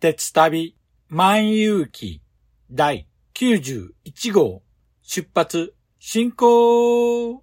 鉄旅万有記第91号出発進行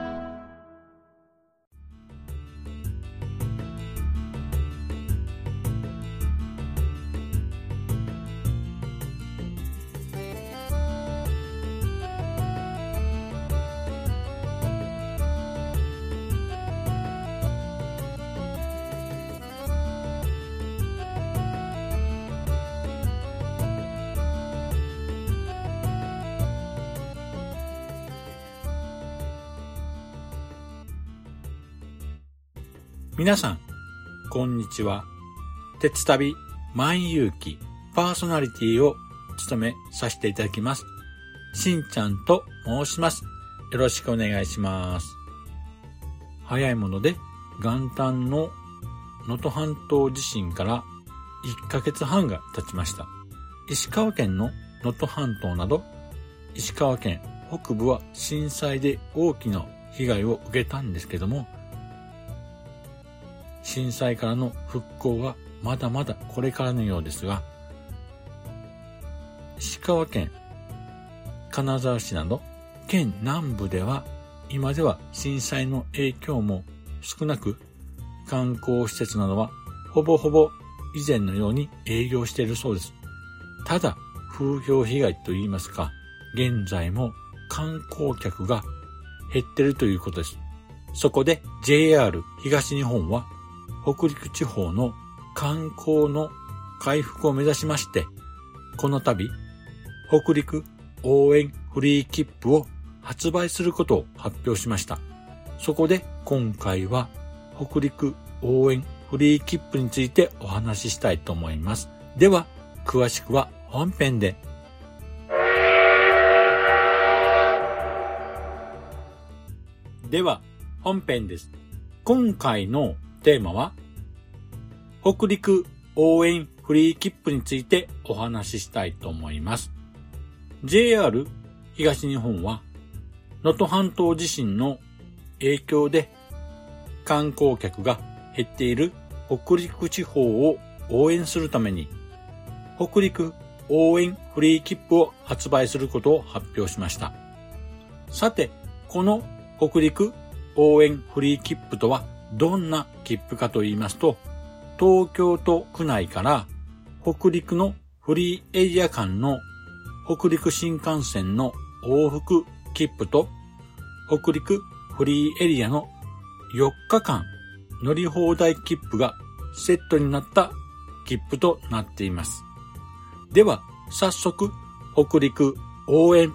皆さん、こんにちは。鉄旅万有記パーソナリティを務めさせていただきます。しんちゃんと申します。よろしくお願いします。早いもので元旦の能登半島地震から1ヶ月半が経ちました。石川県の能登半島など石川県北部は震災で大きな被害を受けたんですけども、震災からの復興はまだまだこれからのようですが、石川県、金沢市など県南部では今では震災の影響も少なく観光施設などはほぼほぼ以前のように営業しているそうです。ただ風評被害といいますか、現在も観光客が減ってるということです。そこで JR 東日本は北陸地方の観光の回復を目指しまして、この度、北陸応援フリー切符を発売することを発表しました。そこで今回は北陸応援フリー切符についてお話ししたいと思います。では、詳しくは本編で。では、本編です。今回のテーマは、北陸応援フリー切符についてお話ししたいと思います。JR 東日本は、能登半島地震の影響で観光客が減っている北陸地方を応援するために、北陸応援フリー切符を発売することを発表しました。さて、この北陸応援フリー切符とはどんな切符かと言いますと、東京都区内から北陸のフリーエリア間の北陸新幹線の往復切符と北陸フリーエリアの4日間乗り放題切符がセットになった切符となっています。では、早速、北陸応援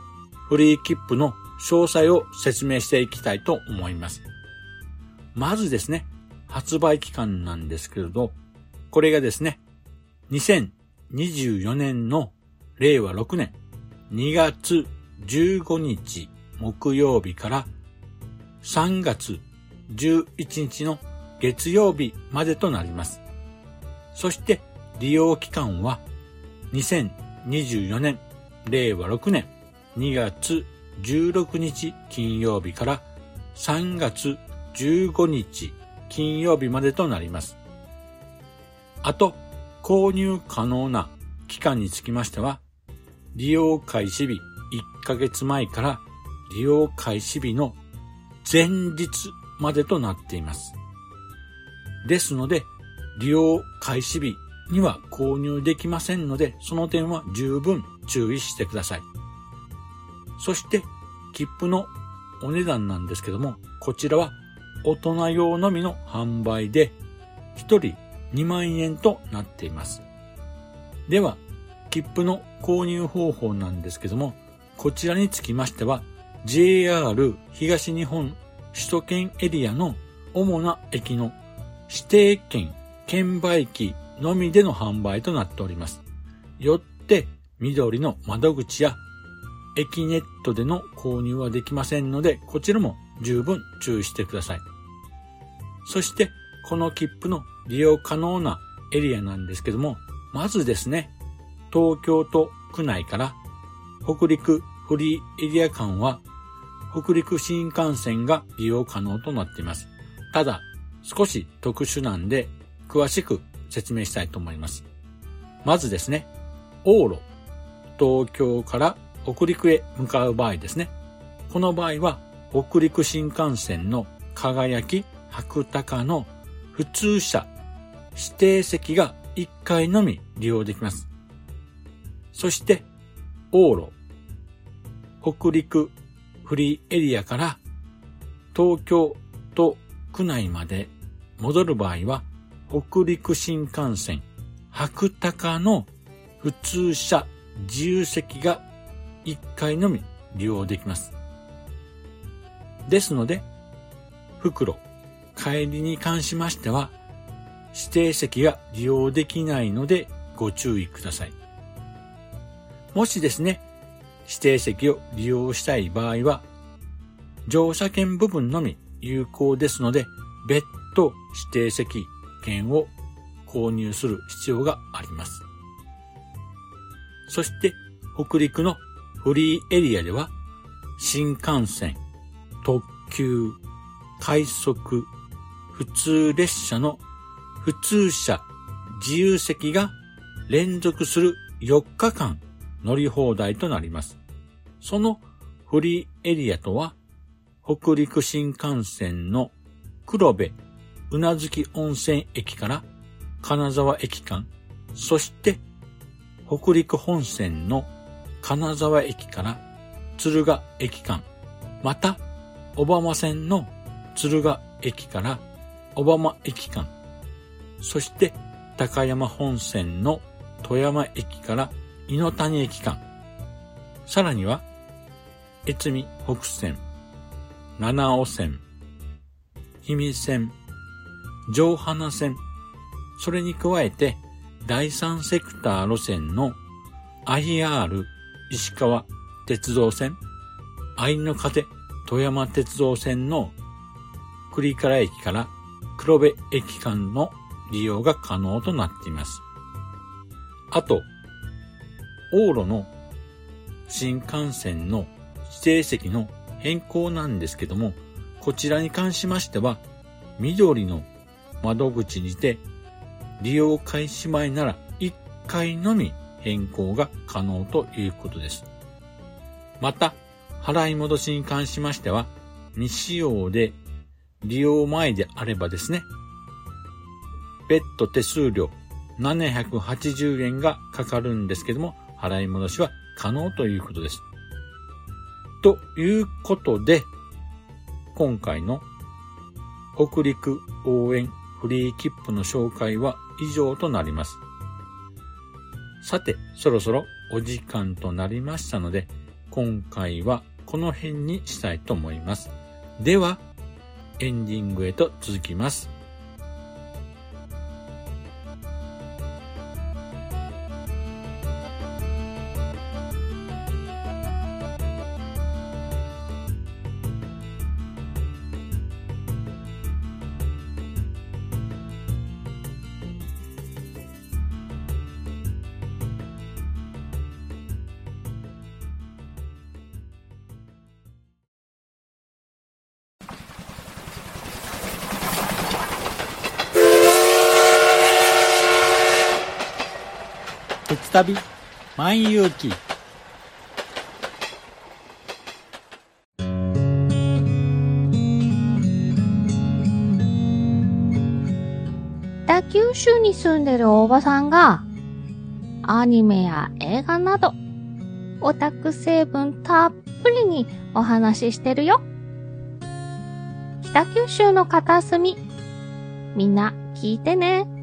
フリー切符の詳細を説明していきたいと思います。まずですね、発売期間なんですけれど、これがですね、2024年の令和6年2月15日木曜日から3月11日の月曜日までとなります。そして利用期間は2024年令和6年2月16日金曜日から3月15日金曜日までとなります。あと、購入可能な期間につきましては、利用開始日1ヶ月前から利用開始日の前日までとなっています。ですので、利用開始日には購入できませんので、その点は十分注意してください。そして、切符のお値段なんですけども、こちらは大人用のみの販売で、1人2万円となっています。では、切符の購入方法なんですけども、こちらにつきましては、JR 東日本首都圏エリアの主な駅の指定券、券売機のみでの販売となっております。よって、緑の窓口や駅ネットでの購入はできませんので、こちらも十分注意してください。そして、この切符の利用可能なエリアなんですけども、まずですね、東京都区内から北陸フリーエリア間は北陸新幹線が利用可能となっています。ただ、少し特殊なんで詳しく説明したいと思います。まずですね、往路、東京から北陸へ向かう場合ですね。この場合は北陸新幹線の輝き白鷹の普通車指定席が1回のみ利用できます。そして、往路、北陸フリーエリアから東京と区内まで戻る場合は、北陸新幹線白鷹の普通車自由席が1回のみ利用できます。ですので、袋、帰りに関しましては、指定席が利用できないのでご注意ください。もしですね、指定席を利用したい場合は、乗車券部分のみ有効ですので、別途指定席券を購入する必要があります。そして、北陸のフリーエリアでは、新幹線、特急、快速、普通列車の普通車自由席が連続する4日間乗り放題となります。そのフリーエリアとは、北陸新幹線の黒部うなずき温泉駅から金沢駅間、そして北陸本線の金沢駅から敦賀駅間、また小浜線の敦賀駅から小浜駅間、そして高山本線の富山駅から猪野谷駅間、さらには、越美北線、七尾線、氷見線、上花線、それに加えて、第三セクター路線の IR 石川鉄道線、愛の風富山鉄道線の栗から駅から黒部駅間の利用が可能となっています。あと、往路の新幹線の指定席の変更なんですけども、こちらに関しましては、緑の窓口にて利用開始前なら1回のみ変更が可能ということです。また、払い戻しに関しましては、未使用で利用前であればですね、別途手数料780円がかかるんですけども、払い戻しは可能ということです。ということで、今回の北陸応援フリー切符の紹介は以上となります。さて、そろそろお時間となりましたので、今回はこの辺にしたいと思います。では、エンディングへと続きます。旅、万有記。北九州に住んでるおばさんが、アニメや映画など、オタク成分たっぷりにお話ししてるよ。北九州の片隅、みんな聞いてね。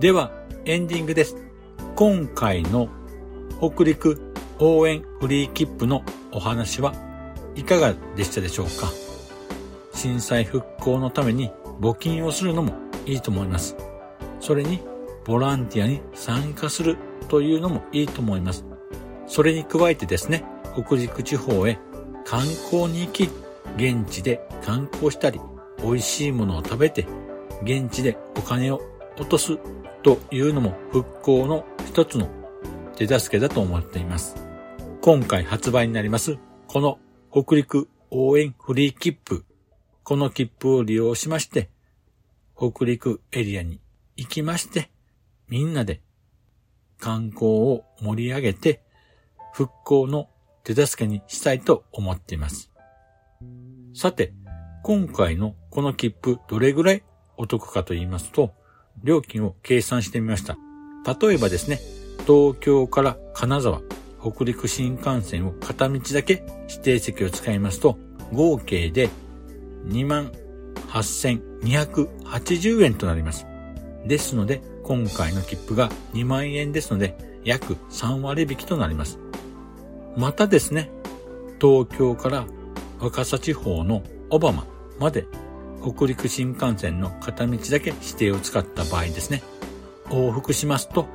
では、エンディングです。今回の北陸応援フリー切符のお話はいかがでしたでしょうか？震災復興のために募金をするのもいいと思います。それに、ボランティアに参加するというのもいいと思います。それに加えてですね、北陸地方へ観光に行き、現地で観光したり、美味しいものを食べて、現地でお金を落とすというのも復興の一つの手助けだと思っています。今回発売になります、この北陸応援フリー切符。この切符を利用しまして、北陸エリアに行きまして、みんなで観光を盛り上げて、復興の手助けにしたいと思っています。さて、今回のこの切符どれぐらいお得かと言いますと、料金を計算してみました。例えばですね、東京から金沢、北陸新幹線を片道だけ指定席を使いますと、合計で28,280円となります。ですので、今回の切符が2万円ですので、約3割引きとなります。またですね、東京から若狭地方の小浜まで北陸新幹線の片道だけ指定を使った場合ですね、往復しますと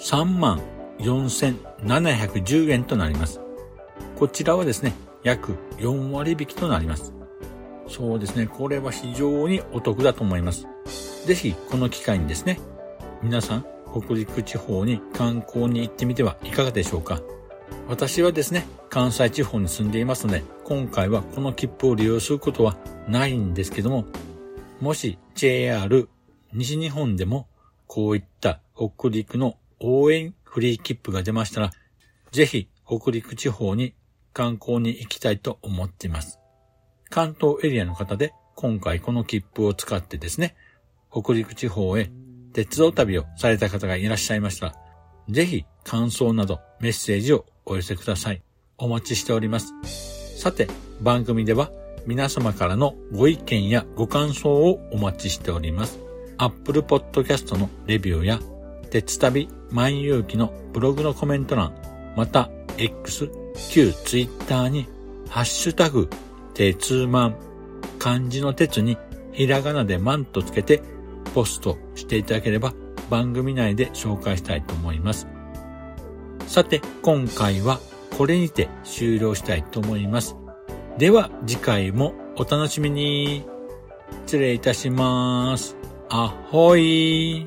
3万4710円となります。こちらはですね、約4割引きとなります。そうですね、これは非常にお得だと思います。ぜひこの機会にですね、皆さん北陸地方に観光に行ってみてはいかがでしょうか。私はですね、関西地方に住んでいますので、今回はこの切符を利用することはないんですけども、もし JR 西日本でもこういった北陸の応援フリー切符が出ましたら、ぜひ北陸地方に観光に行きたいと思っています。関東エリアの方で今回この切符を使ってですね、北陸地方へ鉄道旅をされた方がいらっしゃいましたら、ぜひ感想などメッセージをお寄せください。お待ちしております。さて、番組では皆様からのご意見やご感想をお待ちしております。Apple Podcast のレビューや、鉄旅万有記のブログのコメント欄、また X、旧 Twitter に、ハッシュタグ、鉄マン、漢字の鉄にひらがなでマンとつけてポストしていただければ番組内で紹介したいと思います。さて、今回はこれにて終了したいと思います。では次回もお楽しみに。失礼いたします。あほい。